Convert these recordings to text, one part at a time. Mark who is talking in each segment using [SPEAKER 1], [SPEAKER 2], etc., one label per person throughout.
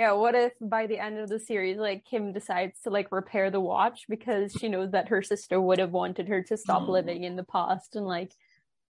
[SPEAKER 1] Yeah, what if by the end of the series, like Kym decides to like repair the watch because she knows that her sister would have wanted her to stop
[SPEAKER 2] Mm.
[SPEAKER 1] living in the past and like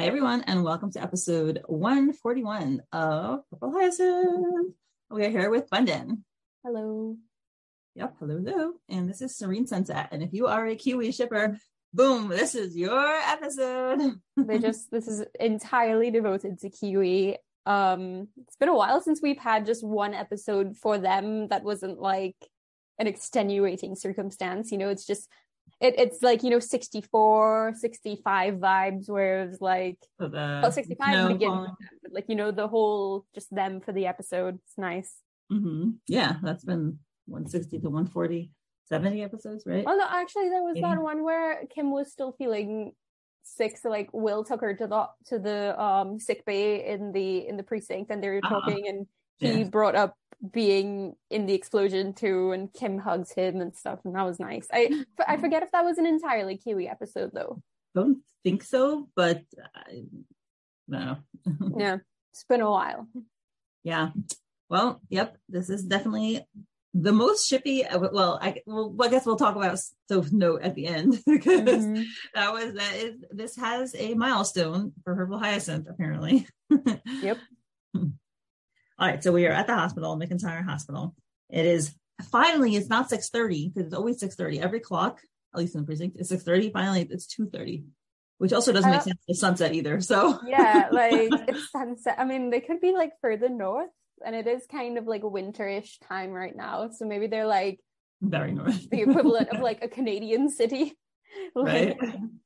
[SPEAKER 2] Hi, everyone, and welcome to episode 141 of Purple Hyacinth. We are here with Bundin.
[SPEAKER 1] hello.
[SPEAKER 2] Yep, hello, hello. And this is Serene Sunset. And if you are a Kiwi shipper, boom, this is your episode.
[SPEAKER 1] They just this is entirely devoted to Kiwi. Um it's been a while since we've had just one episode for them that wasn't like an extenuating circumstance, you know, it's just it, it's like you know 64 65 vibes whereas like
[SPEAKER 2] For the
[SPEAKER 1] well 65
[SPEAKER 2] snow
[SPEAKER 1] begins
[SPEAKER 2] falling.
[SPEAKER 1] with but like you know the whole just them for the episode it's nice
[SPEAKER 2] Mhm. Yeah, that's been 160 to 140, 70 episodes, right?
[SPEAKER 1] oh no actually there was
[SPEAKER 2] Yeah.
[SPEAKER 1] that one where Kym was still feeling sick so like will took her to the to the um sick bay in the in the precinct and they were
[SPEAKER 2] Ah,
[SPEAKER 1] talking and he
[SPEAKER 2] yeah.
[SPEAKER 1] brought up being in the explosion too and Kym hugs him and stuff and that was nice i i forget if that was an entirely kiwi episode though
[SPEAKER 2] Don't think so, but I no.
[SPEAKER 1] yeah it's been a while
[SPEAKER 2] Yeah. Well, yep. This is definitely the most shippy. uh, Well, I well, I guess we'll talk about Soph's note at the end because
[SPEAKER 1] Mhm.
[SPEAKER 2] that was that is this has a milestone for Purple Hyacinth apparently.
[SPEAKER 1] Yep.
[SPEAKER 2] All right, so we are at the hospital, McIntyre Hospital. It is finally it's not six thirty because it's always six thirty. Every clock, at least in the precinct, is six thirty. Finally, it's two thirty, which also doesn't make
[SPEAKER 1] uh,
[SPEAKER 2] sense. The sunset either. So
[SPEAKER 1] yeah like it's sunset i mean they could be like further north and it is kind of like winterish time right now so maybe they're like
[SPEAKER 2] very north.
[SPEAKER 1] the equivalent of like a canadian city
[SPEAKER 2] right.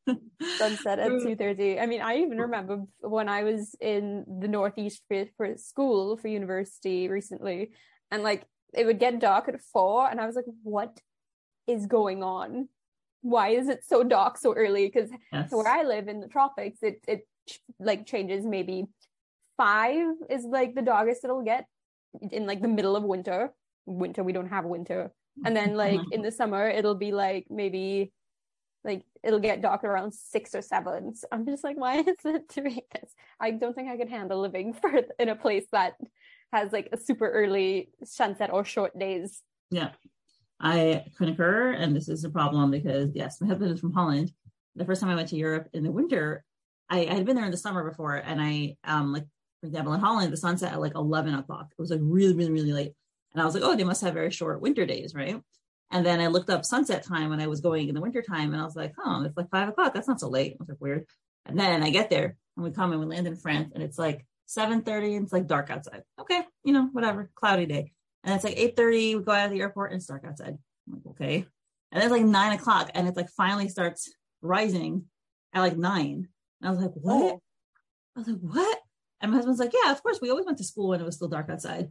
[SPEAKER 1] sunset at 2.30 i mean i even remember when i was in the northeast for, for school for university recently and like it would get dark at four and i was like what is going on why is it so dark so early because
[SPEAKER 2] Yes.
[SPEAKER 1] where I live in the tropics, it it like changes maybe five is like the darkest it'll get in like the middle of winter. Winter we don't have winter, and then like in the summer it'll be like maybe like it'll get dark around six or seven. So I'm just like, why is it doing this? I don't think I could handle living for in a place that has like a super early sunset or short days.
[SPEAKER 2] Yeah, I concur. And this is a problem because, yes, my husband is from Holland. The first time I went to Europe in the winter, I, I had been there in the summer before. And I, um, like, for example, in Holland, the sunset at like 11 o'clock. It was like really, really, really late. And I was like, oh, they must have very short winter days, right? And then I looked up sunset time when I was going in the winter time and I was like, oh, it's like five o'clock. That's not so late. I was like, weird. And then I get there and we come and we land in France and it's like 7.30 and it's like dark outside. Okay, you know, whatever, cloudy day. And it's like 8.30, we go out of the airport and it's dark outside. I'm like, okay. And it's like nine o'clock and it's like finally starts rising at like nine. And I was like, what?
[SPEAKER 1] Oh.
[SPEAKER 2] I was like, what? And my husband's like, yeah, of course. We always went to school when it was still dark outside.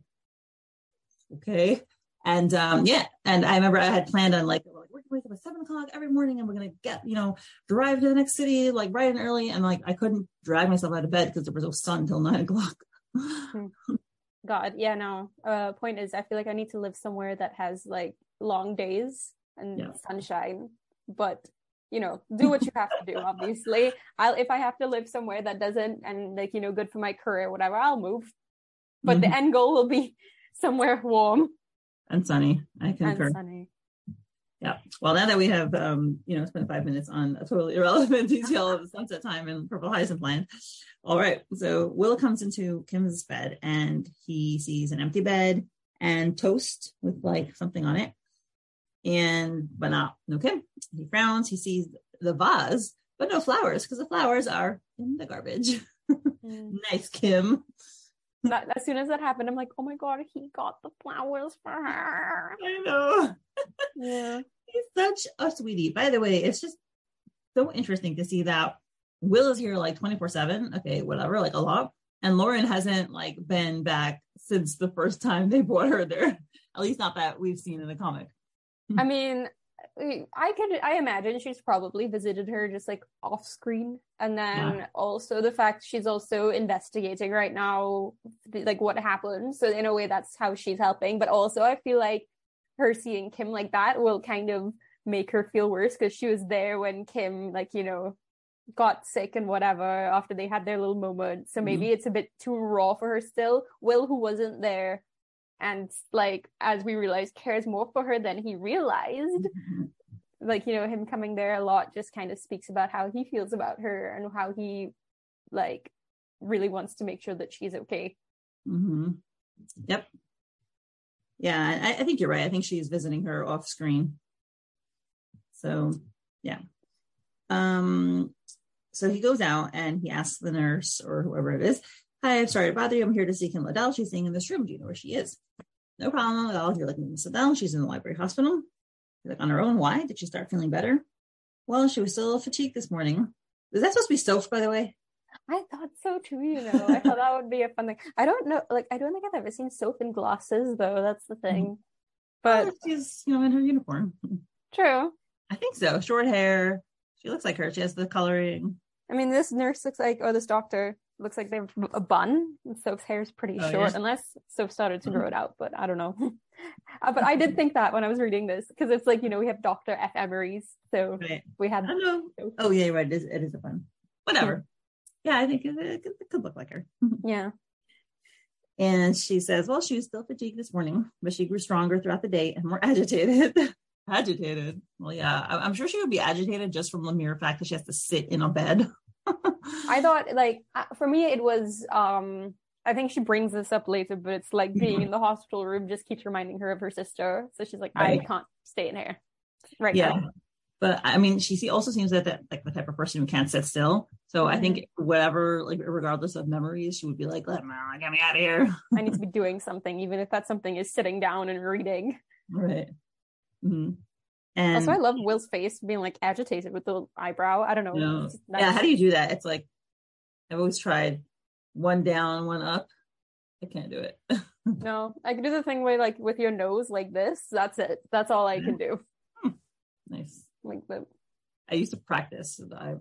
[SPEAKER 2] Okay. And um, yeah, and I remember I had planned on like, we're gonna wake up at seven o'clock every morning and we're gonna get, you know, drive to the next city like bright and early. And like I couldn't drag myself out of bed because there was no sun until nine o'clock.
[SPEAKER 1] God, yeah, no. Uh, point is, I feel like I need to live somewhere that has like long days and
[SPEAKER 2] Yeah.
[SPEAKER 1] sunshine. But you know, do what you have to do. Obviously, I'll if I have to live somewhere that doesn't and like you know, good for my career, whatever, I'll move. But the
[SPEAKER 2] Mhm.
[SPEAKER 1] end goal will be somewhere warm
[SPEAKER 2] and sunny. I concur.
[SPEAKER 1] and sunny.
[SPEAKER 2] Yeah. Well, now that we have, um, you know, spent five minutes on a totally irrelevant detail of the sunset time in Purple Hyacinth Land. All right. So Will comes into Kym's bed and he sees an empty bed and toast with like something on it. And, but not, no Kym. He frowns. He sees the vase, but no flowers because the flowers are in the garbage.
[SPEAKER 1] Mm.
[SPEAKER 2] nice, Kym.
[SPEAKER 1] That, as soon as that happened, I'm like, oh my god, he got the flowers for her.
[SPEAKER 2] I know.
[SPEAKER 1] Yeah.
[SPEAKER 2] He's such a sweetie. By the way, it's just so interesting to see that Will is here like 24 7. Okay, whatever, like a lot. And Lauren hasn't like been back since the first time they brought her there. At least not that we've seen in the comic.
[SPEAKER 1] I mean, I could, I imagine she's probably visited her just like off screen. And then
[SPEAKER 2] Yeah.
[SPEAKER 1] also the fact she's also investigating right now, like what happened. So in a way, that's how she's helping. But also, I feel like her seeing Kym like that will kind of make her feel worse because she was there when Kym, like, you know, got sick and whatever after they had their little moment. So mm-hmm. maybe it's a bit too raw for her still. Will, who wasn't there, and like as we realized, cares more for her than he realized. Like, you know, him coming there a lot just kind of speaks about how he feels about her and how he like really wants to make sure that she's okay.
[SPEAKER 2] mm-hmm. Yep. Yeah, I, I think you're right. I think she's visiting her off screen. So yeah. Um so he goes out and he asks the nurse or whoever it is, Hi, I'm sorry to bother you. I'm here to see Kym Liddell. She's staying in this room. Do you know where she is? No problem at all. You're looking at Miss Liddell. She's in the library hospital. Like, on her own. Why? Did she start feeling better? Well, she was still a little fatigued this morning. Is that supposed to be soap, by the way?
[SPEAKER 1] I thought so too, you know. I thought that would be a fun thing. I don't know, like, I don't think I've ever seen soap in glasses, though. That's the thing. Mm-hmm. But
[SPEAKER 2] But she's, you know, in her uniform.
[SPEAKER 1] true.
[SPEAKER 2] I think so. Short hair. She looks like her. She has the coloring.
[SPEAKER 1] I mean, this nurse looks like, or this doctor looks like they have a bun. And Soap's hair is pretty
[SPEAKER 2] Oh,
[SPEAKER 1] short,
[SPEAKER 2] yeah.
[SPEAKER 1] unless Soap started to grow it out, but I don't know. Uh, but I did think that when I was reading this, because it's like, you know, we have Dr. F. Emery's, so
[SPEAKER 2] Right.
[SPEAKER 1] we had,
[SPEAKER 2] know. Oh yeah, right. It is, it is a bun. Whatever. Yeah, I think it, it, it could look like her.
[SPEAKER 1] yeah.
[SPEAKER 2] And she says, well, she was still fatigued this morning, but she grew stronger throughout the day and more agitated. agitated. Well, yeah, I'm sure she would be agitated just from the mere fact that she has to sit in a bed.
[SPEAKER 1] I thought like uh, for me it was um I think she brings this up later, but it's like being in the hospital room just keeps reminding her of her sister. So she's like,
[SPEAKER 2] Right.
[SPEAKER 1] I can't stay in here right
[SPEAKER 2] yeah.
[SPEAKER 1] now.
[SPEAKER 2] But I mean, she see- also seems that, that like the type of person who can't sit still. So I think whatever, like regardless of memories, she would be like, "Let me get me out of here."
[SPEAKER 1] I need to be doing something, even if that something is sitting down and reading.
[SPEAKER 2] Right. hmm And
[SPEAKER 1] also, I love Will's face being like agitated with the eyebrow. I don't know.
[SPEAKER 2] No.
[SPEAKER 1] Just
[SPEAKER 2] yeah, how do you do that? It's like I've always tried one down, one up. I can't do it.
[SPEAKER 1] No, I can do the thing where like with your nose like this. That's it. That's all I can do. Hmm.
[SPEAKER 2] nice.
[SPEAKER 1] Like the
[SPEAKER 2] I used to practice. I,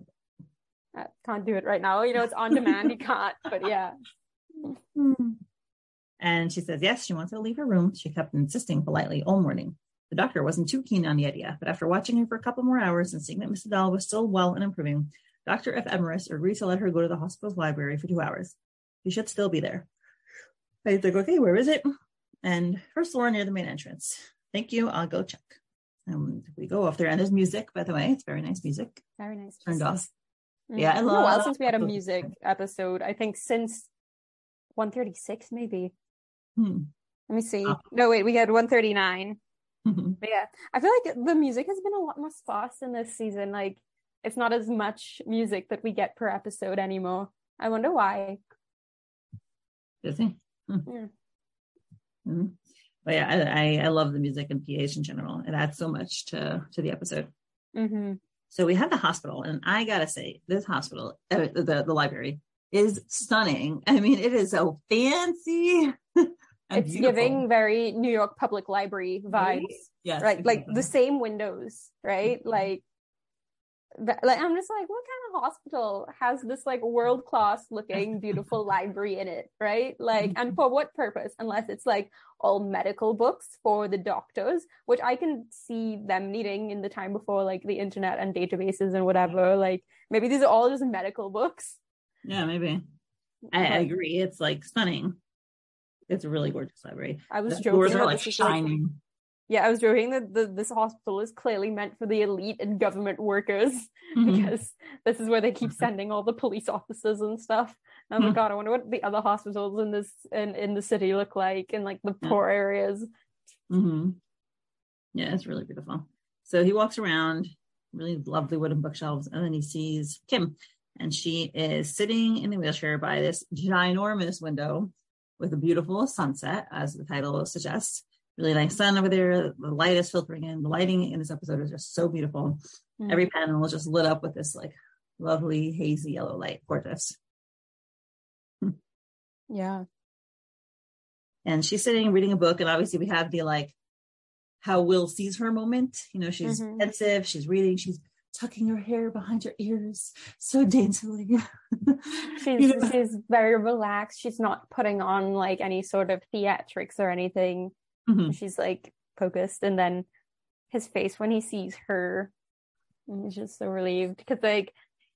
[SPEAKER 1] I can't do it right now. You know, it's on demand. You can't. But yeah.
[SPEAKER 2] and she says yes, she wants to leave her room. She kept insisting politely all morning. The doctor wasn't too keen on the idea, but after watching her for a couple more hours and seeing that Miss Liddell was still well and improving, Dr. F. Emerus agreed to let her go to the hospital's library for two hours. She should still be there. I was like, okay, where is it? And first floor near the main entrance. Thank you. I'll go check. And we go off there, and there's music, by the way. It's very nice music.
[SPEAKER 1] Very nice.
[SPEAKER 2] Turned off.
[SPEAKER 1] Mm.
[SPEAKER 2] Yeah, I
[SPEAKER 1] It's a while since we had a music episode. I think since 136, maybe.
[SPEAKER 2] Hmm.
[SPEAKER 1] Let me see.
[SPEAKER 2] Oh.
[SPEAKER 1] No, wait, we had 139.
[SPEAKER 2] Mhm.
[SPEAKER 1] But yeah, I feel like the music has been a lot more sparse in this season. Like, it's not as much music that we get per episode anymore. I wonder why.
[SPEAKER 2] Busy. Hmm.
[SPEAKER 1] Yeah.
[SPEAKER 2] Mhm. But yeah, I, I I love the music and PH in general. It adds so much to to the episode.
[SPEAKER 1] hmm
[SPEAKER 2] So we have the hospital, and I gotta say, this hospital, uh, the the library, is stunning. I mean, it is so fancy. and
[SPEAKER 1] It's
[SPEAKER 2] beautiful.
[SPEAKER 1] giving very New York Public Library vibes.
[SPEAKER 2] yes,
[SPEAKER 1] right like the same windows right
[SPEAKER 2] Mhm.
[SPEAKER 1] like like i'm just like what kind of hospital has this like world class looking beautiful library in it right like and for what purpose unless it's like all medical books for the doctors which i can see them needing in the time before like the internet and databases and whatever like maybe these are all just medical books
[SPEAKER 2] Yeah, maybe. I, I agree. It's like stunning. It's a really gorgeous library.
[SPEAKER 1] i was
[SPEAKER 2] The
[SPEAKER 1] joking
[SPEAKER 2] doors are like
[SPEAKER 1] is, like-
[SPEAKER 2] shining.
[SPEAKER 1] yeah i was joking that the, this hospital is clearly meant for the elite and government workers
[SPEAKER 2] Mhm.
[SPEAKER 1] because this is where they keep sending all the police officers and stuff. Oh I'm like,
[SPEAKER 2] Hmm.
[SPEAKER 1] God, I wonder what the other hospitals in this in, in the city look like in like the
[SPEAKER 2] Yeah.
[SPEAKER 1] poor areas.
[SPEAKER 2] hmm Yeah, it's really beautiful. So he walks around, really lovely wooden bookshelves, and then he sees Kym, and she is sitting in a wheelchair by this ginormous window with a beautiful sunset, as the title suggests. Really nice sun over there. The light is filtering in. The lighting in this episode is just so beautiful.
[SPEAKER 1] Mm.
[SPEAKER 2] Every panel is just lit up with this like lovely hazy yellow light. Gorgeous.
[SPEAKER 1] Yeah.
[SPEAKER 2] and she's sitting reading a book, and obviously we have the like how Will sees her moment. You know, she's
[SPEAKER 1] Mhm.
[SPEAKER 2] pensive, she's reading, she's tucking her hair behind her ears so daintily.
[SPEAKER 1] She's
[SPEAKER 2] You know?
[SPEAKER 1] she's very relaxed. She's not putting on like any sort of theatrics or anything.
[SPEAKER 2] Mhm.
[SPEAKER 1] She's like focused, and then his face when he sees her, he's just so relieved because like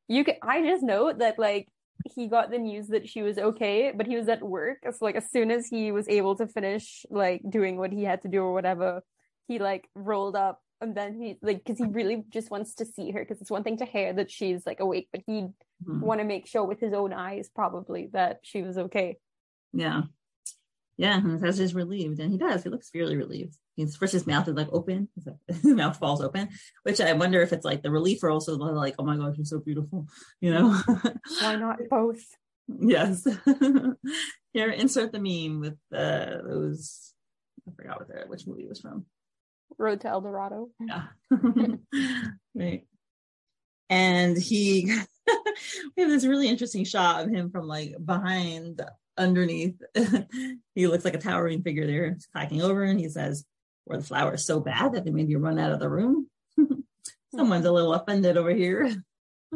[SPEAKER 1] you can. I just know that like he got the news that she was okay, but he was at work. So like as soon as he was able to finish like doing what he had to do or whatever, he like rolled up and then he like because he really just wants to see her because it's one thing to hear that she's like awake, but he
[SPEAKER 2] Mhm.
[SPEAKER 1] want to make sure with his own eyes probably that she was okay.
[SPEAKER 2] Yeah. Yeah, and says he's relieved, and he does. He looks fairly relieved. He's first his mouth is like open, his his mouth falls open, which I wonder if it's like the relief or also like, oh my gosh, you're so beautiful, you know?
[SPEAKER 1] Why not both?
[SPEAKER 2] yes. Here, insert the meme with uh, those. I forgot what the, which movie it was from.
[SPEAKER 1] Road to El Dorado.
[SPEAKER 2] Yeah. right. And he, we have this really interesting shot of him from like behind, underneath. he looks like a towering figure there, He's clacking over, and he says, Were the flowers so bad that they made you run out of the room? Someone's a little offended over here.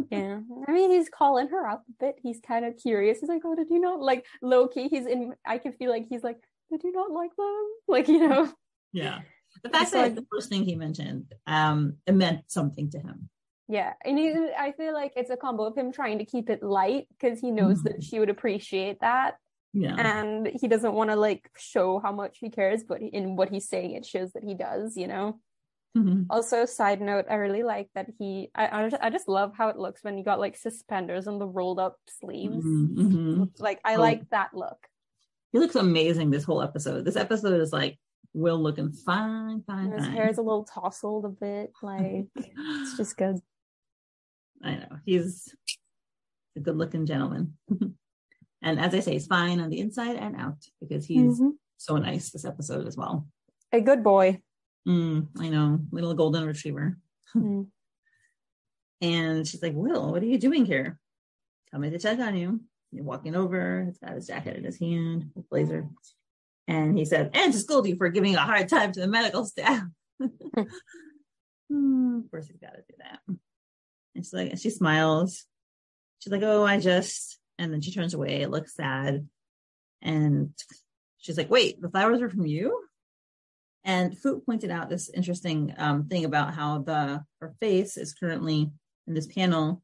[SPEAKER 1] Yeah. I mean, he's calling her up a bit. He's kind of curious. He's like, oh, did you not like low key? He's in, I can feel like he's like, did you not like them? Like, you know,
[SPEAKER 2] Yeah. The fact that the first thing he mentioned, um, it meant something to him.
[SPEAKER 1] yeah. And he, I feel like it's a combo of him trying to keep it light because he knows that she would appreciate that.
[SPEAKER 2] Yeah.
[SPEAKER 1] And he doesn't want to like show how much he cares, but in what he's saying, it shows that he does, you know?
[SPEAKER 2] Mhm.
[SPEAKER 1] Also, side note, I really like that he. I I just, I just love how it looks when you got like suspenders and the rolled up sleeves.
[SPEAKER 2] Mhm, mhm.
[SPEAKER 1] Like I
[SPEAKER 2] Oh.
[SPEAKER 1] like that look.
[SPEAKER 2] He looks amazing this whole episode. This episode is like Will looking fine, fine,
[SPEAKER 1] And his
[SPEAKER 2] fine.
[SPEAKER 1] hair is a little tousled a bit. Like it's just good.
[SPEAKER 2] I know he's a good looking gentleman. and as I say, he's fine on the inside and out because he's
[SPEAKER 1] Mhm.
[SPEAKER 2] so nice this episode as well.
[SPEAKER 1] A good boy.
[SPEAKER 2] Mm, I know, little golden retriever.
[SPEAKER 1] Mm.
[SPEAKER 2] And she's like, Will, what are you doing here? Coming to check on you. You're walking over. He's got his jacket in his hand, his blazer. And he said, and to scold you for giving a hard time to the medical staff. Hmm, of course, he's got to do that. And she's like, and she smiles. She's like, oh, I just, and then she turns away. It looks sad. And she's like, wait, the flowers are from you? And Foot pointed out this interesting um, thing about how the her face is currently in this panel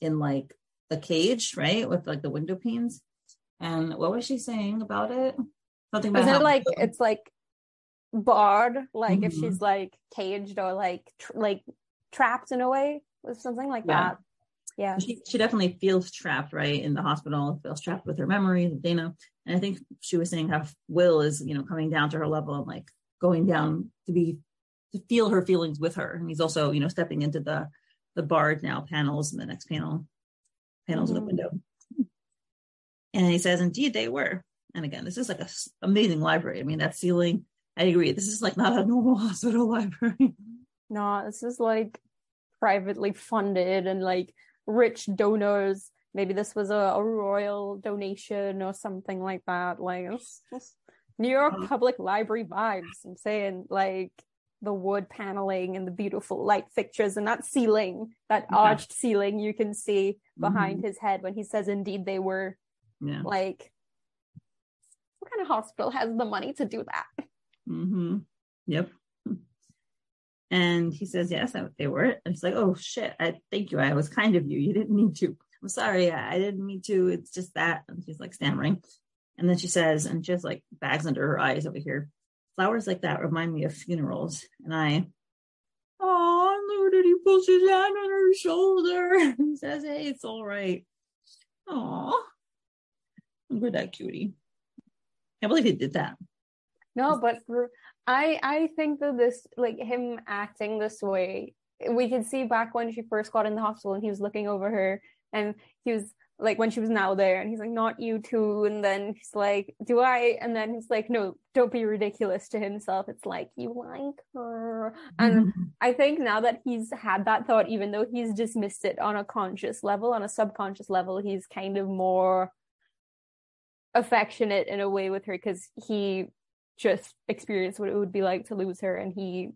[SPEAKER 2] in like a cage, right, with like the window panes. And what was she saying about it? Something
[SPEAKER 1] Isn't it like it's like barred? Like if
[SPEAKER 2] Mhm.
[SPEAKER 1] she's like caged or like tr- like trapped in a way, or something like
[SPEAKER 2] Yeah.
[SPEAKER 1] that. Yeah.
[SPEAKER 2] she, she definitely feels trapped, right, in the hospital, feels trapped with her memories Daena. And I think she was saying how Will is, you know, coming down to her level and like going down to be to feel her feelings with her. And he's also, you know, stepping into the the barred now panels in the next panel, panels in the
[SPEAKER 1] Mhm.
[SPEAKER 2] window. And he says, indeed, they were. And again, this is like a s- amazing library. I mean, that ceiling, I agree. This is like not a normal hospital library.
[SPEAKER 1] No, this is like privately funded and like rich donors. Maybe this was a, a royal donation or something like that. Like it's just New York
[SPEAKER 2] Um,
[SPEAKER 1] Public Library vibes. I'm saying like the wood paneling and the beautiful light fixtures and that ceiling, that
[SPEAKER 2] Yeah.
[SPEAKER 1] arched ceiling you can see behind
[SPEAKER 2] Mhm.
[SPEAKER 1] his head when he says indeed they were
[SPEAKER 2] Yeah.
[SPEAKER 1] like kind of hospital has the money to do that?
[SPEAKER 2] Mm-hmm. Yep. And he says, yes, they were. And she's like, oh shit, I thank you. I was kind of you. You didn't need to. I'm sorry. I, I didn't mean to. It's just that. And she's like stammering. And then she says, and she has like bags under her eyes over here. Flowers like that remind me of funerals. And I, oh, look at he puts his hand on her shoulder and says, hey, it's all right. Oh, look at that cutie. Can't believe he did that.
[SPEAKER 1] No, but I I think that this like him acting this way, we could see back when she first got in the hospital and he was looking over her and he was like when she was now there and he's like not you too. And then he's like do I? And then he's like no don't be ridiculous to himself. It's like you like her. And I think now that he's had that thought even though he's dismissed it on a conscious level on a subconscious level he's kind of more affectionate in a way with her because he just experienced what it would be like to lose her and he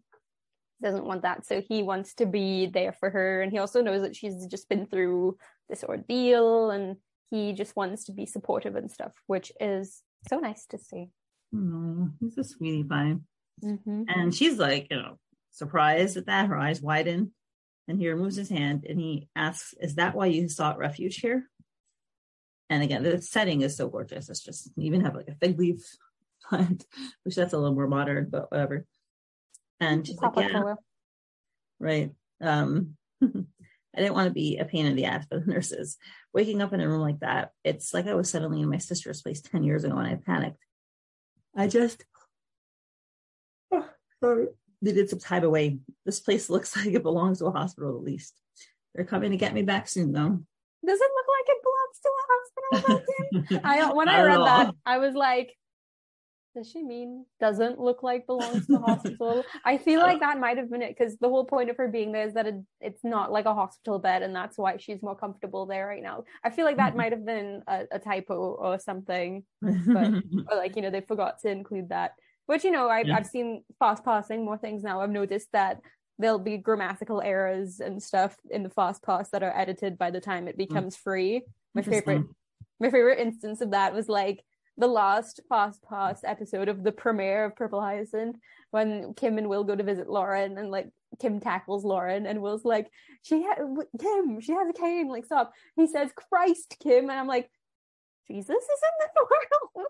[SPEAKER 1] doesn't want that so he wants to be there for her and he also knows that she's just been through this ordeal and he just wants to be supportive and stuff which is so nice to see
[SPEAKER 2] Oh, he's a sweetie pie.
[SPEAKER 1] mm-hmm.
[SPEAKER 2] And she's like, you know, surprised at that. Her eyes widen. And he removes his hand and he asks, Is that why you sought refuge here? And again, the setting is so gorgeous. It's just, you even have like a fig leaf plant, which that's a little more modern, but whatever. And she's like, Yeah, right. Um, I didn't want to be a pain in the ass for the nurses. Waking up in a room like that, it's like I was suddenly in my sister's place 10 years ago and I panicked. I just, oh, sorry, needed some time away. This place looks like it belongs to a hospital at least. They're coming to get me back soon though.
[SPEAKER 1] Does it look like it belongs to a hospital? I when I read that, I was like, does she mean doesn't look like belongs to a hospital? I feel like that might have been it because the whole point of her being there is that it, it's not like a hospital bed, and that's why she's more comfortable there right now. I feel like that mm-hmm. might have been a, a typo or something, but or like you know they forgot to include that. But you know I've
[SPEAKER 2] Yeah.
[SPEAKER 1] I've seen fast passing more things now. I've noticed that there'll be grammatical errors and stuff in the fast pass that are edited by the time it hmm. becomes free. My favorite my favorite instance of that was like the last fast pass episode of the premiere of Purple Hyacinth when Kym and Will go to visit Lauren and like Kym tackles Lauren and Will's like she ha- Kym she has a cane like stop. He says Christ Kym. And I'm like Jesus is in the world.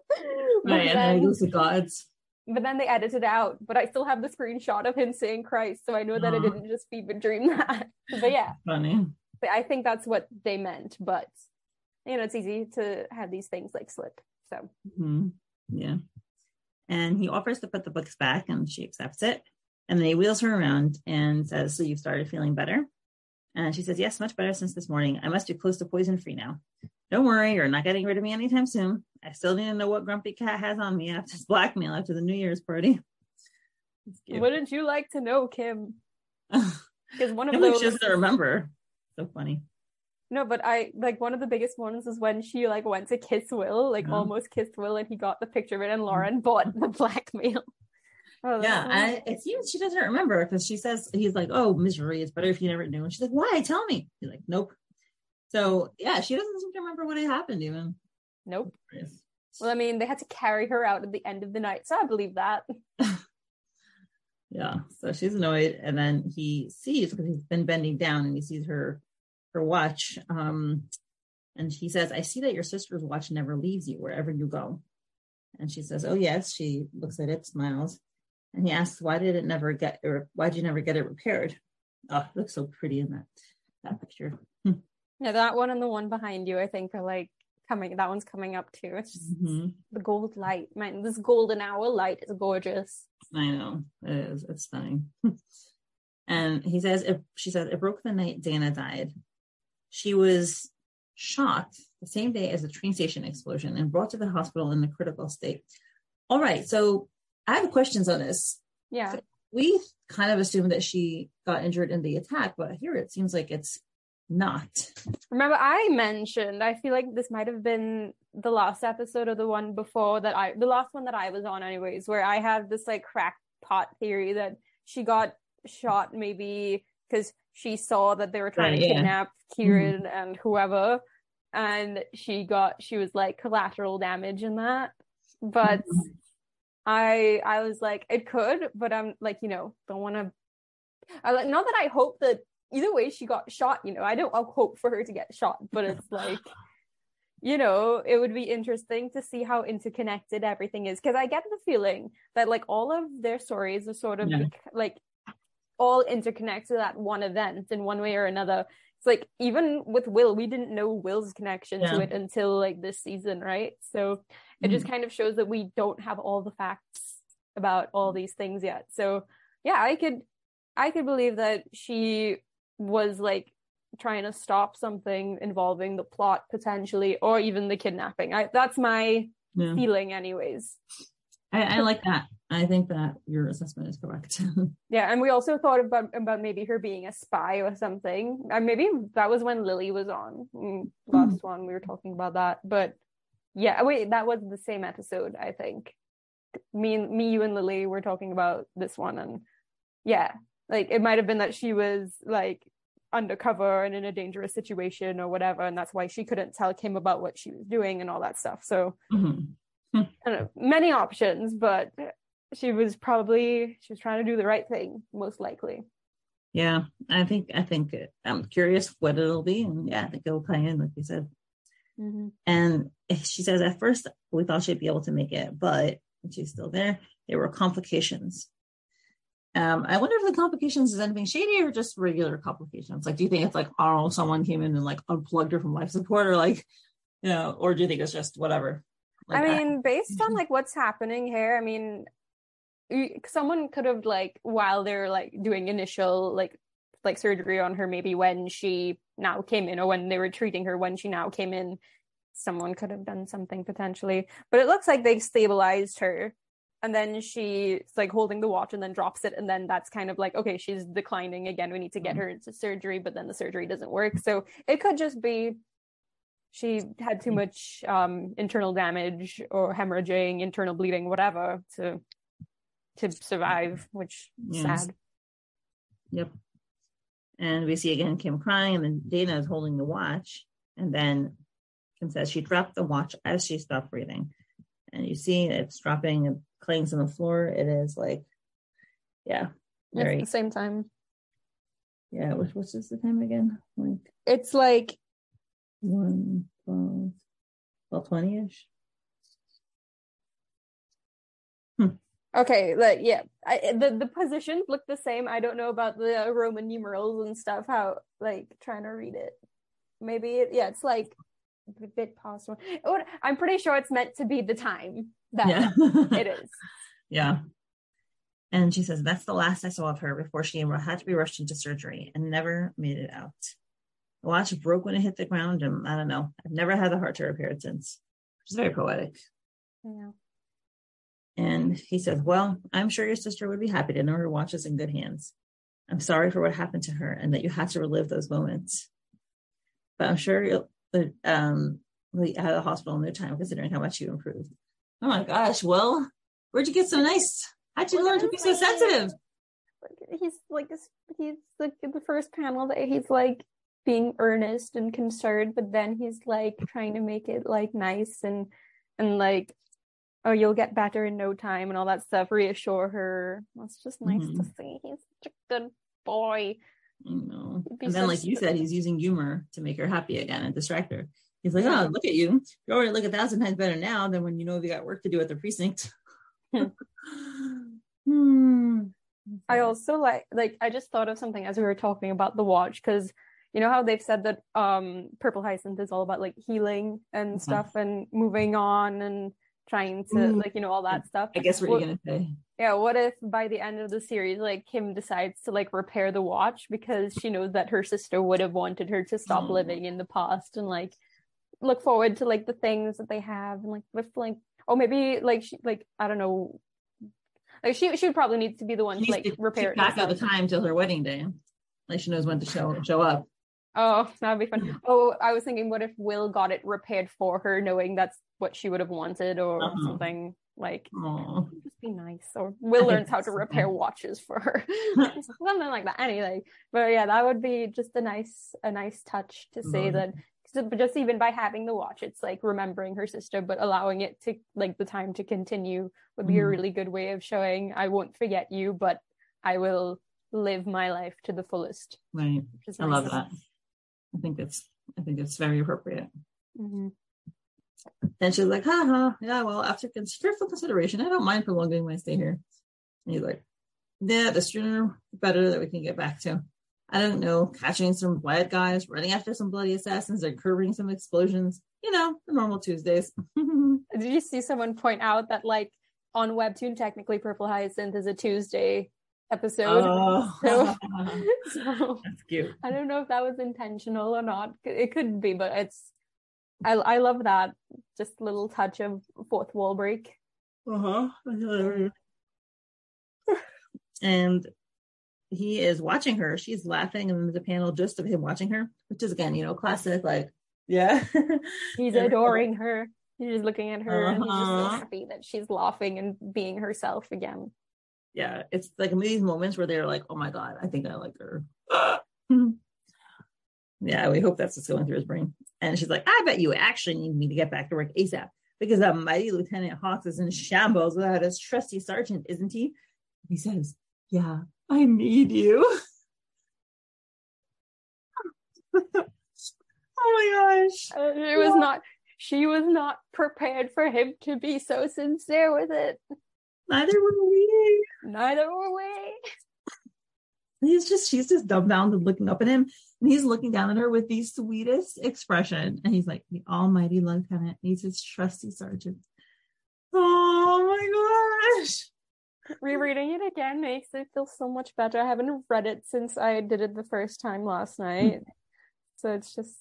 [SPEAKER 2] Right, and I
[SPEAKER 1] then,
[SPEAKER 2] the gods.
[SPEAKER 1] But then they edited out but I still have the screenshot of him saying Christ so I know that I didn't just fever dream that but yeah
[SPEAKER 2] Funny.
[SPEAKER 1] but I think that's what they meant but you know it's easy to have these things like slip so
[SPEAKER 2] hmm Yeah. And he offers to put the books back and she accepts it. And then he wheels her around and says, So you've started feeling better? And she says, Yes, much better since this morning. I must be close to poison free now. Don't worry, you're not getting rid of me anytime soon. I still need to know what Grumpy Cat has on me after his blackmail after the New Year's party.
[SPEAKER 1] Wouldn't you like to know, Kym? Because one of
[SPEAKER 2] I feel like
[SPEAKER 1] those
[SPEAKER 2] she doesn't remember. So funny.
[SPEAKER 1] no, but I like one of the biggest ones is when she like went to kiss Will, like
[SPEAKER 2] Yeah.
[SPEAKER 1] almost kissed Will, and he got the picture of it, and Lauren bought the blackmail. Oh,
[SPEAKER 2] Yeah, I, it seems she doesn't remember because she says he's like, "Oh, misery, it's better if you never knew." And she's like, "Why? Tell me." He's like, "Nope." So yeah, she doesn't seem to remember what had happened even.
[SPEAKER 1] nope. Well, I mean, they had to carry her out at the end of the night, so I believe that.
[SPEAKER 2] Yeah, so she's annoyed, and then he sees because he's been bending down, and he sees her her watch. Um, and he says, "I see that your sister's watch never leaves you wherever you go." And she says, "Oh yes." She looks at it, smiles, and he asks, "Why did it never get? Or why did you never get it repaired?" Oh, it looks so pretty in that that picture.
[SPEAKER 1] Yeah, that one and the one behind you, I think, are like coming. That one's coming up too. It's just
[SPEAKER 2] Mhm.
[SPEAKER 1] the gold light, man. This golden hour light is gorgeous.
[SPEAKER 2] I know it is. It's stunning. and he says, if she says, it broke the night Daena died. She was shot the same day as the train station explosion and brought to the hospital in a critical state. All right, so I have questions on this.
[SPEAKER 1] Yeah.
[SPEAKER 2] We kind of assumed that she got injured in the attack, but here it seems like it's not.
[SPEAKER 1] Remember, I mentioned, I feel like this might have been the last episode or the one before that I, the last one that I was on, anyways, where I had this like crackpot theory that she got shot maybe because she saw that they were trying
[SPEAKER 2] Right,
[SPEAKER 1] to
[SPEAKER 2] yeah.
[SPEAKER 1] kidnap Kieran and whoever, and she got, she was like collateral damage in that. But
[SPEAKER 2] Mhm.
[SPEAKER 1] I, I was like, it could, but I'm like, you know, don't want to. I like not that I hope that either way she got shot you know. I don't I'll hope for her to get shot but it's like you know it would be interesting to see how interconnected everything is. Because i get the feeling that like all of their stories are sort of
[SPEAKER 2] Yeah.
[SPEAKER 1] like all interconnect to that one event in one way or another. It's like even with will we didn't know will's connection to it until like this season right? So it just mm-hmm. kind of shows that we don't have all the facts about all these things yet. So yeah i could i could believe that she was like trying to stop something involving the plot potentially or even the kidnapping I, that's my
[SPEAKER 2] Yeah.
[SPEAKER 1] feeling anyways
[SPEAKER 2] I, I like that. I think that your assessment is correct.
[SPEAKER 1] yeah and we also thought about about maybe her being a spy or something and maybe that was when lily was on Mm, last one we were talking about that but yeah, wait, that was the same episode, I think. Me and me, you and Lily were talking about this one, and yeah, like it might have been that she was like undercover and in a dangerous situation or whatever, and that's why she couldn't tell Kym about what she was doing and all that stuff. So,
[SPEAKER 2] Mhm.
[SPEAKER 1] I don't know, many options, but she was probably she was trying to do the right thing, most likely.
[SPEAKER 2] Yeah, I think I think I'm curious what it'll be, and yeah, I think it'll play in, like you said.
[SPEAKER 1] Mm-hmm.
[SPEAKER 2] And she says at first we thought she'd be able to make it, but she's still there, there were complications. Um, I wonder if the complications is anything shady or just regular complications. Like, do you think it's like, oh, someone came in and like unplugged her from life support, or like, you know, or do you think it's just whatever? Like,
[SPEAKER 1] I mean, based on like what's happening here, I mean, someone could have like while they're like doing initial like like surgery on her, maybe when she now came in, or when they were treating her when she now came in, someone could have done something potentially. But it looks like they stabilized her, and then she's like holding the watch and then drops it, and then that's kind of like okay, she's declining again. We need to get
[SPEAKER 2] Mhm.
[SPEAKER 1] her into surgery, but then the surgery doesn't work, so it could just be she had too much um internal damage or hemorrhaging internal bleeding whatever to to survive which is
[SPEAKER 2] Yes.
[SPEAKER 1] sad
[SPEAKER 2] Yep. And we see again Kym crying, and then Daena is holding the watch. And then Kym says she dropped the watch as she stopped breathing. And you see it's dropping clangs on the floor. It is like, yeah,
[SPEAKER 1] it's
[SPEAKER 2] very,
[SPEAKER 1] the same time
[SPEAKER 2] yeah. Which what's this the time again? Like
[SPEAKER 1] it's like
[SPEAKER 2] one, twelve, twelve, twenty ish. Hmm.
[SPEAKER 1] okay like yeah I, the the positions look the same i don't know about the roman numerals and stuff how like trying to read it maybe it, yeah it's like a bit past one i'm pretty sure it's meant to be the time that
[SPEAKER 2] Yeah.
[SPEAKER 1] it is
[SPEAKER 2] Yeah. And she says, That's the last I saw of her before she had to be rushed into surgery and never made it out. The watch broke when it hit the ground, and I don't know. I've never had the heart to repair it since. Which is very poetic.
[SPEAKER 1] yeah
[SPEAKER 2] And he says, Well, I'm sure your sister would be happy to know her watch is in good hands. I'm sorry for what happened to her and that you had to relive those moments. But I'm sure you'll um, be out of the hospital in no time, considering how much you improved. Oh my gosh. Well, where'd you get so nice? How'd you learn to be so sensitive?
[SPEAKER 1] like he's like this he's like the first panel that he's like being earnest and concerned but then he's like trying to make it like nice and and like oh you'll get better in no time and all that stuff reassure her it's just nice to
[SPEAKER 2] Mhm.
[SPEAKER 1] see he's such a good boy
[SPEAKER 2] You know. And then, like you said, he's using humor to make her happy again and distract her. He's like, oh, look at you. You already look a thousand times better now than when you know you got work to do at the precinct.
[SPEAKER 1] Hmm. I also like like I just thought of something as we were talking about the watch because you know how they've said that um purple hyacinth is all about like healing and
[SPEAKER 2] Mhm.
[SPEAKER 1] stuff and moving on and trying to
[SPEAKER 2] Mm.
[SPEAKER 1] like you know all that stuff.
[SPEAKER 2] I guess what
[SPEAKER 1] Well,
[SPEAKER 2] you're gonna say.
[SPEAKER 1] Yeah, what if by the end of the series, like Kym decides to like repair the watch because she knows that her sister would have wanted her to stop
[SPEAKER 2] Oh.
[SPEAKER 1] living in the past and like look forward to like the things that they have and like with like oh maybe like she like I don't know like she she would probably need to be the one
[SPEAKER 2] She
[SPEAKER 1] to like
[SPEAKER 2] to
[SPEAKER 1] repair it.
[SPEAKER 2] track of the time till her wedding day. Like she knows when to show show up.
[SPEAKER 1] Oh, that'd be fun. Oh, I was thinking, what if Will got it repaired for her, knowing that's what she would have wanted, or
[SPEAKER 2] Uh-huh.
[SPEAKER 1] something like
[SPEAKER 2] Oh,
[SPEAKER 1] just be nice. Or Will learns how to repair watches for her, something like that. Anyway, but yeah, that would be just a nice, a nice touch to say that. Just even by having the watch, it's like remembering her sister, but allowing it to like the time to continue would be a
[SPEAKER 2] Mhm.
[SPEAKER 1] really good way of showing I won't forget you, but I will live my life to the fullest.
[SPEAKER 2] right. I love that. I think it's I think it's very appropriate.
[SPEAKER 1] Mhm.
[SPEAKER 2] And she's like, haha, yeah, well, after careful consideration, I don't mind prolonging my stay here. And he's like, yeah, the sooner the better that we can get back to. I don't know, catching some bad guys, running after some bloody assassins, or curbing some explosions. You know, the normal Tuesdays.
[SPEAKER 1] Did you see someone point out that like on Webtoon, technically Purple Hyacinth is a Tuesday episode?
[SPEAKER 2] oh,
[SPEAKER 1] So- so
[SPEAKER 2] that's cute.
[SPEAKER 1] I don't know if that was intentional or not. It could be, but it's I I love that just little touch of fourth wall break.
[SPEAKER 2] Uh-huh. and he is watching her. She's laughing, and there's a panel just of him watching her, which is again, you know, classic. Like, yeah,
[SPEAKER 1] He's adoring her. He's just looking at her and he's just so
[SPEAKER 2] Uh-huh.
[SPEAKER 1] happy that she's laughing and being herself again.
[SPEAKER 2] Yeah, it's like these moments where they're like, "Oh my god, I think I like her." yeah, we hope that's what's going through his brain. And she's like, "I bet you actually need me to get back to work asap because that mighty Lieutenant Hawks is in shambles without his trusty sergeant, isn't he?" He says, "Yeah, I need you." oh my gosh!
[SPEAKER 1] Uh, She was not she was not prepared for him to be so sincere with it.
[SPEAKER 2] Neither were we.
[SPEAKER 1] Neither were we.
[SPEAKER 2] he's just she's just dumbfounded looking up at him and he's looking down at her with the sweetest expression and he's like the almighty lieutenant needs his trusty sergeant oh my gosh
[SPEAKER 1] Rereading it again makes it feel so much better. I haven't read it since I did it the first time last night. Mm. so it's just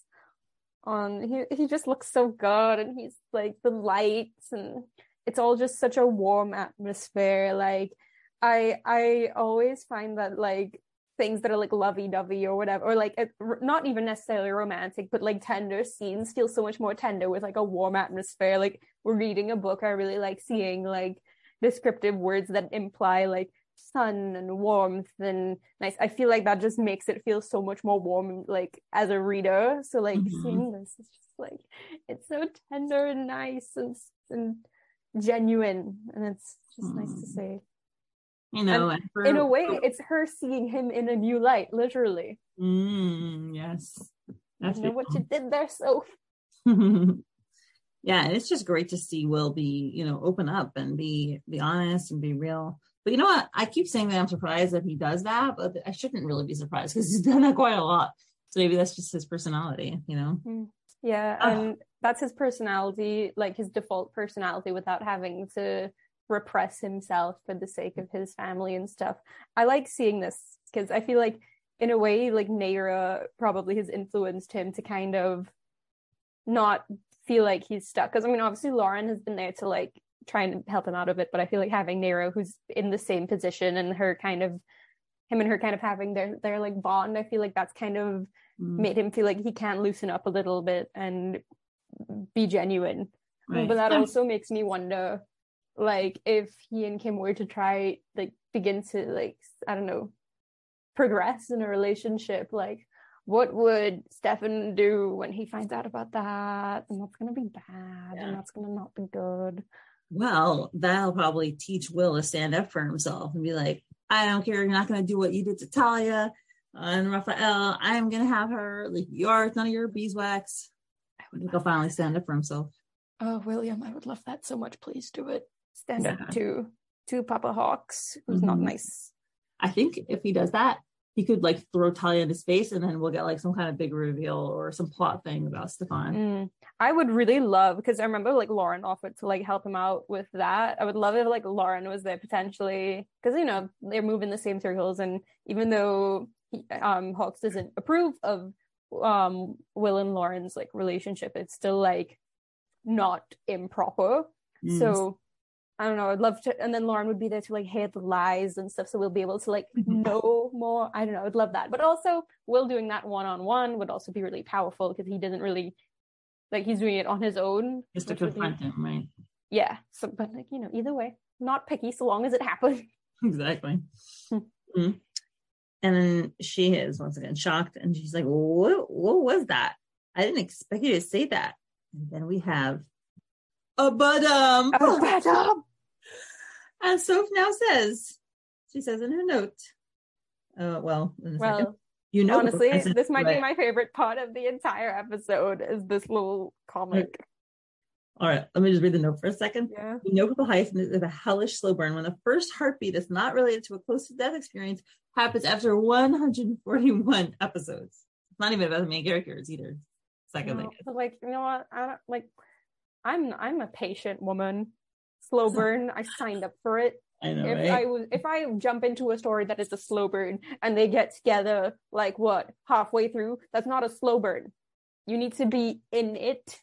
[SPEAKER 1] on he he just looks so good and he's like the lights and it's all just such a warm atmosphere. Like I I always find that like things that are like lovey-dovey or whatever or like not even necessarily romantic but like tender scenes feel so much more tender with like a warm atmosphere like we're reading a book i really like seeing like descriptive words that imply like sun and warmth and nice i feel like that just makes it feel so much more warm like as a reader so like
[SPEAKER 2] Mhm.
[SPEAKER 1] seeing this is just like it's so tender and nice and and genuine and it's just nice to
[SPEAKER 2] Mm.
[SPEAKER 1] see
[SPEAKER 2] you know and for-
[SPEAKER 1] in a way it's her seeing him in a new light literally.
[SPEAKER 2] Mm, yes. That's
[SPEAKER 1] you know what you did there so.
[SPEAKER 2] Yeah and it's just great to see will be you know open up and be be honest and be real. But you know what? I keep saying that i'm surprised that he does that but i shouldn't really be surprised because he's done that quite a lot. So maybe that's just his personality you know?
[SPEAKER 1] Yeah
[SPEAKER 2] Oh.
[SPEAKER 1] and that's his personality like his default personality without having to repress himself for the sake of his family and stuff i like seeing this because i feel like in a way like naira probably has influenced him to kind of not feel like he's stuck because i mean obviously lauren has been there to like try and help him out of it but i feel like having naira who's in the same position and her kind of him and her kind of having their their like bond i feel like that's kind of
[SPEAKER 2] Mm,
[SPEAKER 1] made him feel like he can loosen up a little bit and be genuine.
[SPEAKER 2] right.
[SPEAKER 1] But that also makes me wonder, like, if he and Kym were to try, like, begin to, like, I don't know, progress in a relationship, like, what would Stefan do when he finds out about that? And that's gonna be bad,
[SPEAKER 2] Yeah.
[SPEAKER 1] and that's gonna not be good.
[SPEAKER 2] Well, that'll probably teach Will to stand up for himself and be like, I don't care. You're not going to do what you did to Talia and Raphael. I am going to have her. Like, yours, none of your beeswax. I think he'll finally stand up for himself.
[SPEAKER 1] Oh, William, I would love that so much. Please do it. Stand
[SPEAKER 2] Yeah.
[SPEAKER 1] up to to Papa Hawks, who's not
[SPEAKER 2] Mhm.
[SPEAKER 1] nice.
[SPEAKER 2] I think if he does that, he could like throw Talia in his face and then we'll get like some kind of big reveal or some plot thing about Stefan.
[SPEAKER 1] Mm. I would really love because I remember like Lauren offered to like help him out with that. I would love if like Lauren was there potentially because you know they're moving the same circles, and even though he, um Hawks doesn't approve of um Will and Lauren's like relationship, it's still like not improper.
[SPEAKER 2] Mm.
[SPEAKER 1] So I don't know. I'd love to, and then Lauren would be there to like hear the lies and stuff, so we'll be able to like
[SPEAKER 2] Mhm.
[SPEAKER 1] know more. I don't know. I'd love that, but also Will doing that one on one would also be really powerful because he doesn't really like he's doing it on his own.
[SPEAKER 2] just to
[SPEAKER 1] be-
[SPEAKER 2] confront him, right?
[SPEAKER 1] yeah. So, but like you know, either way, not picky so long as it happens.
[SPEAKER 2] Exactly.
[SPEAKER 1] Hmm.
[SPEAKER 2] Mm. And then she is once again shocked and she's like, what, what was that? I didn't expect you to say that. And then we have a badum.
[SPEAKER 1] Oh, madam.
[SPEAKER 2] And Soph now says, she says in her note, uh, well, in a second, you know,
[SPEAKER 1] honestly, this might be my favorite part of the entire episode. Is this little comic?
[SPEAKER 2] All right, let me just read the note for a second.
[SPEAKER 1] Yeah.
[SPEAKER 2] The hyphen is a hellish slow burn when the first heartbeat is not related to a close to death experience happens after 141 episodes. It's not even about the main characters either. Second
[SPEAKER 1] No,
[SPEAKER 2] thing.
[SPEAKER 1] but like you know what? I don't like. I'm I'm a patient woman. Slow burn. I signed up for it.
[SPEAKER 2] I know,
[SPEAKER 1] if
[SPEAKER 2] right?
[SPEAKER 1] I was if I jump into a story that is a slow burn and they get together like what halfway through, that's not a slow burn. You need to be in it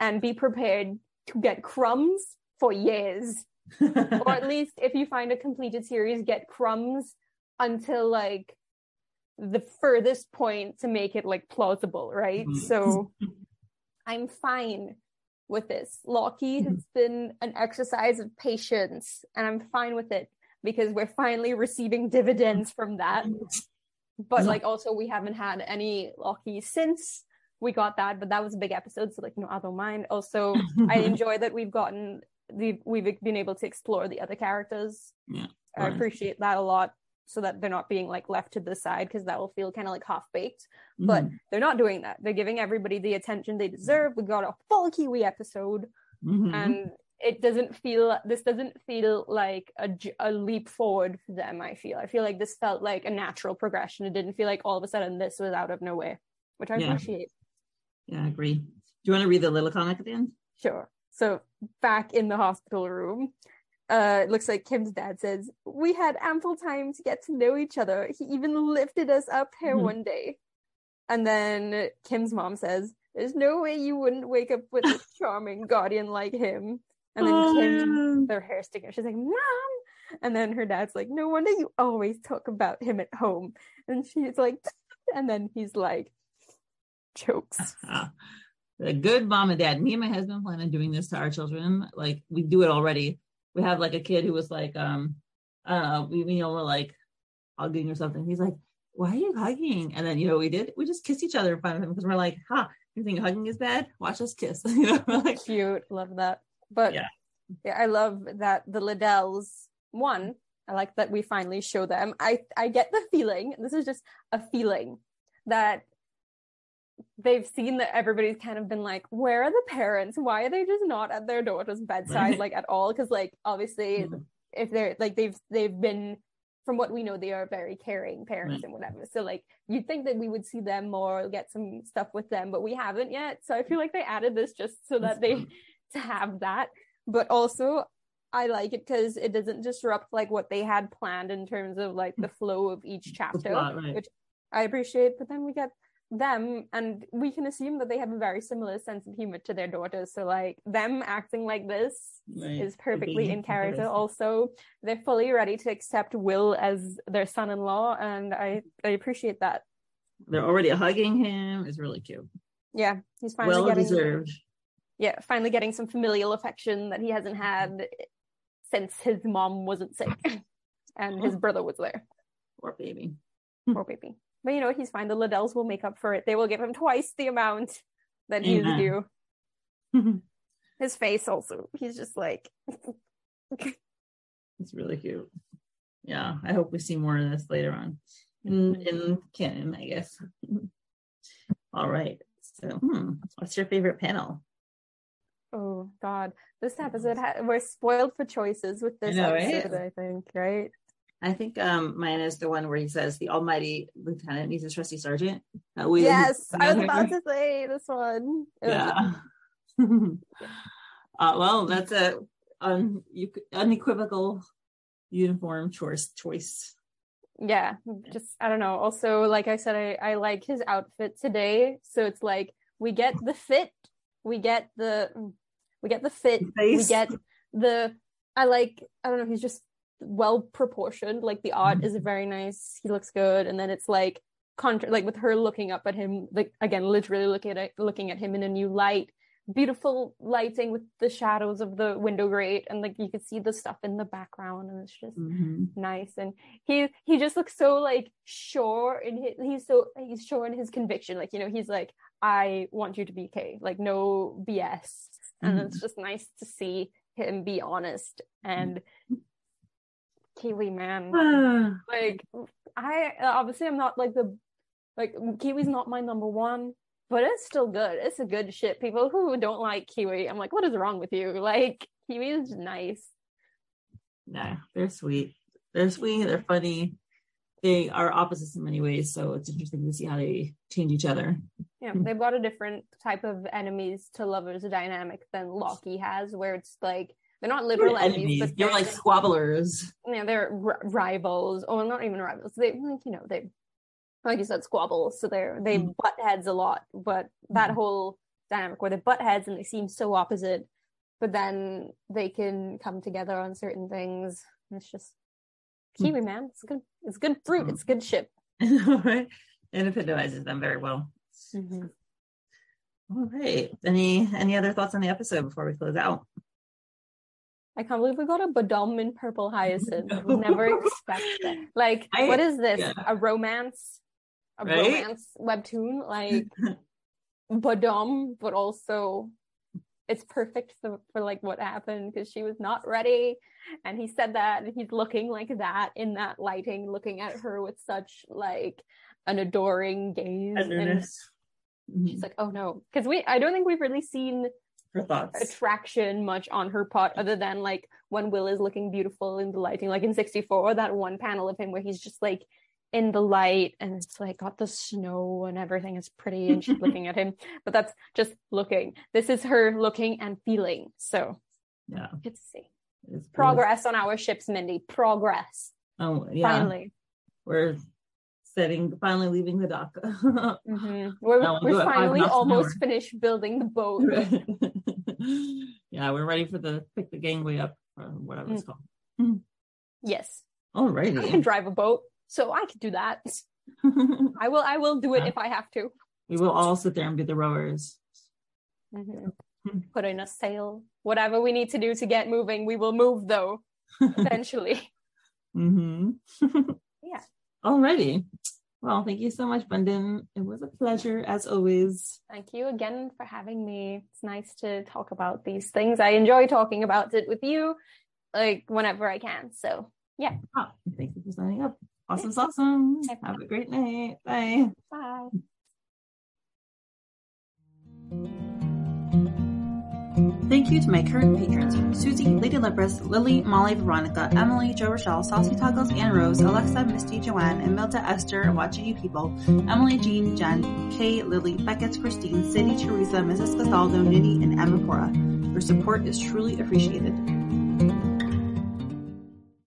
[SPEAKER 1] and be prepared to get crumbs for years. or at least if you find a completed series, get crumbs until like the furthest point to make it like plausible, right?
[SPEAKER 2] Mhm.
[SPEAKER 1] So I'm fine with this. Loki has mm-hmm. been an exercise of patience, and I'm fine with it because we're finally receiving dividends from that. But like also we haven't had any Loki since we got that, but that was a big episode, so like no, I don't mind. Also, I enjoy that we've gotten the we've been able to explore the other characters.
[SPEAKER 2] Yeah,
[SPEAKER 1] I appreciate that a lot, so that they're not being like left to the side because that will feel kind of like half baked. But
[SPEAKER 2] Mhm.
[SPEAKER 1] they're not doing that. They're giving everybody the attention they deserve. We got a full Kiwi episode,
[SPEAKER 2] Mhm.
[SPEAKER 1] and it doesn't feel this doesn't feel like a, a leap forward for them. I feel I feel like this felt like a natural progression. It didn't feel like all of a sudden this was out of nowhere, which I
[SPEAKER 2] Yeah.
[SPEAKER 1] appreciate.
[SPEAKER 2] yeah, I agree. Do you want to read the little comic at the end?
[SPEAKER 1] Sure. So back in the hospital room, uh, it looks like Kym's dad says, We had ample time to get to know each other. He even lifted us up here
[SPEAKER 2] Mhm.
[SPEAKER 1] one day. And then Kym's mom says, There's no way you wouldn't wake up with a charming guardian like him. And then
[SPEAKER 2] Oh,
[SPEAKER 1] Kim, their hair sticking. She's like, Mom. And then her dad's like, No wonder you always talk about him at home. And she's like, and then he's like, chokes.
[SPEAKER 2] A good mom and dad. Me and my husband plan on doing this to our children. Like we do it already. We have like a kid who was like, um, I don't know, we you know we're like hugging or something. He's like, "Why are you hugging?" And then you know we did. We just kissed each other in front of him because we're like, "Ha, you think hugging is bad? Watch us kiss." you know, like,
[SPEAKER 1] cute. Love that. But
[SPEAKER 2] Yeah.
[SPEAKER 1] yeah. I love that the Liddells one. I like that we finally show them. I I get the feeling. This is just a feeling that they've seen that everybody's kind of been like, where are the parents? Why are they just not at their daughter's bedside like at all? Because like obviously
[SPEAKER 2] Mhm.
[SPEAKER 1] if they're like they've they've been from what we know they are very caring parents
[SPEAKER 2] Right.
[SPEAKER 1] and whatever so like you'd think that we would see them more get some stuff with them but we haven't yet so i feel like they added this just so
[SPEAKER 2] That's
[SPEAKER 1] that they
[SPEAKER 2] fun.
[SPEAKER 1] to have that but also i like it because it doesn't disrupt like what they had planned in terms of like the flow of each chapter
[SPEAKER 2] right.
[SPEAKER 1] which i appreciate but then we get them and we can assume that they have a very similar sense of humor to their daughters so like them acting like this
[SPEAKER 2] Right.
[SPEAKER 1] is perfectly in character also they're fully ready to accept will as their son-in-law and i i appreciate that
[SPEAKER 2] They're already hugging him. It's really cute.
[SPEAKER 1] yeah he's finally
[SPEAKER 2] Well
[SPEAKER 1] getting
[SPEAKER 2] deserved.
[SPEAKER 1] yeah finally getting some familial affection that he hasn't had since his mom wasn't sick and his brother was there
[SPEAKER 2] Poor baby.
[SPEAKER 1] poor baby but you know he's fine the liddells will make up for it they will give him twice the amount that he's
[SPEAKER 2] Amen.
[SPEAKER 1] due his face also he's just like
[SPEAKER 2] It's really cute. Yeah, I hope we see more of this later on in in canon, I guess. All right. So, hmm, what's your favorite panel?
[SPEAKER 1] Oh God, this episode ha- we're spoiled for choices with this
[SPEAKER 2] know, right?
[SPEAKER 1] episode. I think, right?
[SPEAKER 2] I think um mine is the one where he says the almighty lieutenant needs a trusty sergeant. Uh,
[SPEAKER 1] yes, I was about to say this one. It
[SPEAKER 2] Yeah. uh, well, that's a un, unequivocal uniform choice choice.
[SPEAKER 1] yeah, just I don't know. Also, like I said, I I like his outfit today. So it's like we get the fit, we get the we get the fit, we get the. I like. I don't know. He's just well proportioned. Like the art is very nice. He looks good, and then it's like contra- like with her looking up at him, like again, literally looking at looking at him in a new light. Beautiful lighting with the shadows of the window grate, and like you could see the stuff in the background, and it's just
[SPEAKER 2] Mhm.
[SPEAKER 1] nice. And he he just looks so like sure in his he's so he's sure in his conviction. Like you know, he's like, I want you to be Kay, like no BS, and
[SPEAKER 2] Mhm.
[SPEAKER 1] it's just nice to see him be honest and Kiwi man like I obviously I'm not like the like Kiwi's not my number one, but it's still good. It's a good shit. People who don't like Kiwi, I'm like, what is wrong with you? Like Kiwi is nice.
[SPEAKER 2] no, they're sweet. They're sweet. They're funny. They are opposites in many ways, so it's interesting to see how they change each other.
[SPEAKER 1] Yeah,
[SPEAKER 2] Mhm.
[SPEAKER 1] they've got a different type of enemies to lovers dynamic than Loki has, where it's like they're not literal
[SPEAKER 2] They're
[SPEAKER 1] enemies,
[SPEAKER 2] enemies.
[SPEAKER 1] but
[SPEAKER 2] They're
[SPEAKER 1] they're
[SPEAKER 2] like squabblers.
[SPEAKER 1] yeah, they're r- rivals, or not even rivals. They like you know they like you said squabbles, so they're they
[SPEAKER 2] Mhm.
[SPEAKER 1] butt heads a lot. But that
[SPEAKER 2] Mhm.
[SPEAKER 1] whole dynamic where they butt heads and they seem so opposite, but then they can come together on certain things. It's just Kiwi man, it's good. It's good fruit. It's good ship.
[SPEAKER 2] right? And epitomizes them very well. All right. Any any other thoughts on the episode before we close out?
[SPEAKER 1] I can't believe we got a Badom in purple hyacinth. I never expect that. Like,
[SPEAKER 2] I-
[SPEAKER 1] what is this?
[SPEAKER 2] yeah.
[SPEAKER 1] A romance? A
[SPEAKER 2] Right?
[SPEAKER 1] romance webtoon? Like Badom, but also it's perfect for, for like what happened because she was not ready. And he said that and he's looking like that in that lighting, looking at her with such like an adoring gaze. And
[SPEAKER 2] Mhm.
[SPEAKER 1] she's like, oh no. Because we I don't think we've really seen
[SPEAKER 2] Her thoughts.
[SPEAKER 1] attraction much on her part other than like when Will is looking beautiful in the lighting, like in 64, that one panel of him where he's just like in the light and it's like got the snow and everything is pretty and she's looking at him. But that's just looking. This is her looking and feeling. So
[SPEAKER 2] Yeah.
[SPEAKER 1] good to see.
[SPEAKER 2] It's
[SPEAKER 1] Progress on our ships, Mindy. Progress.
[SPEAKER 2] Oh yeah.
[SPEAKER 1] Finally.
[SPEAKER 2] We're setting finally leaving the dock.
[SPEAKER 1] Mhm. We're, we're
[SPEAKER 2] go at five
[SPEAKER 1] finally almost finished building the boat.
[SPEAKER 2] yeah, we're ready for the pick the gangway up or whatever
[SPEAKER 1] Mm.
[SPEAKER 2] it's called.
[SPEAKER 1] yes. All right. I can drive a boat, so I can do that. I will I will do it
[SPEAKER 2] Yeah.
[SPEAKER 1] if I have to.
[SPEAKER 2] we will all sit there and be the rowers.
[SPEAKER 1] Mhm.
[SPEAKER 2] Hmm.
[SPEAKER 1] Put in a sail. Whatever we need to do to get moving, we will move though, eventually.
[SPEAKER 2] Mm-hmm.
[SPEAKER 1] Yeah.
[SPEAKER 2] Alrighty. Well, thank you so much, Bundin. It was a pleasure as always.
[SPEAKER 1] Thank you again for having me. It's nice to talk about these things. I enjoy talking about it with you, like whenever I can. So yeah.
[SPEAKER 2] Oh, thank you for signing up. Awesome, awesome. Have a great night. Bye.
[SPEAKER 1] bye.
[SPEAKER 3] Thank you to my current patrons Suzie, Lady Lepris, Lily, Molly, Veronica, Emily, Jo Rochelle, Saucy Tuggles, Anne Rose, Alexa, Misti, Joanne, and Milta Ester, Watching You People, Emily, Jean, Jenn, Kay, Lily, Beckett, Krystine, Cindy, Theresa, Mrs. Gastaldo, Ninny, and Emma Cora. Your support is truly appreciated.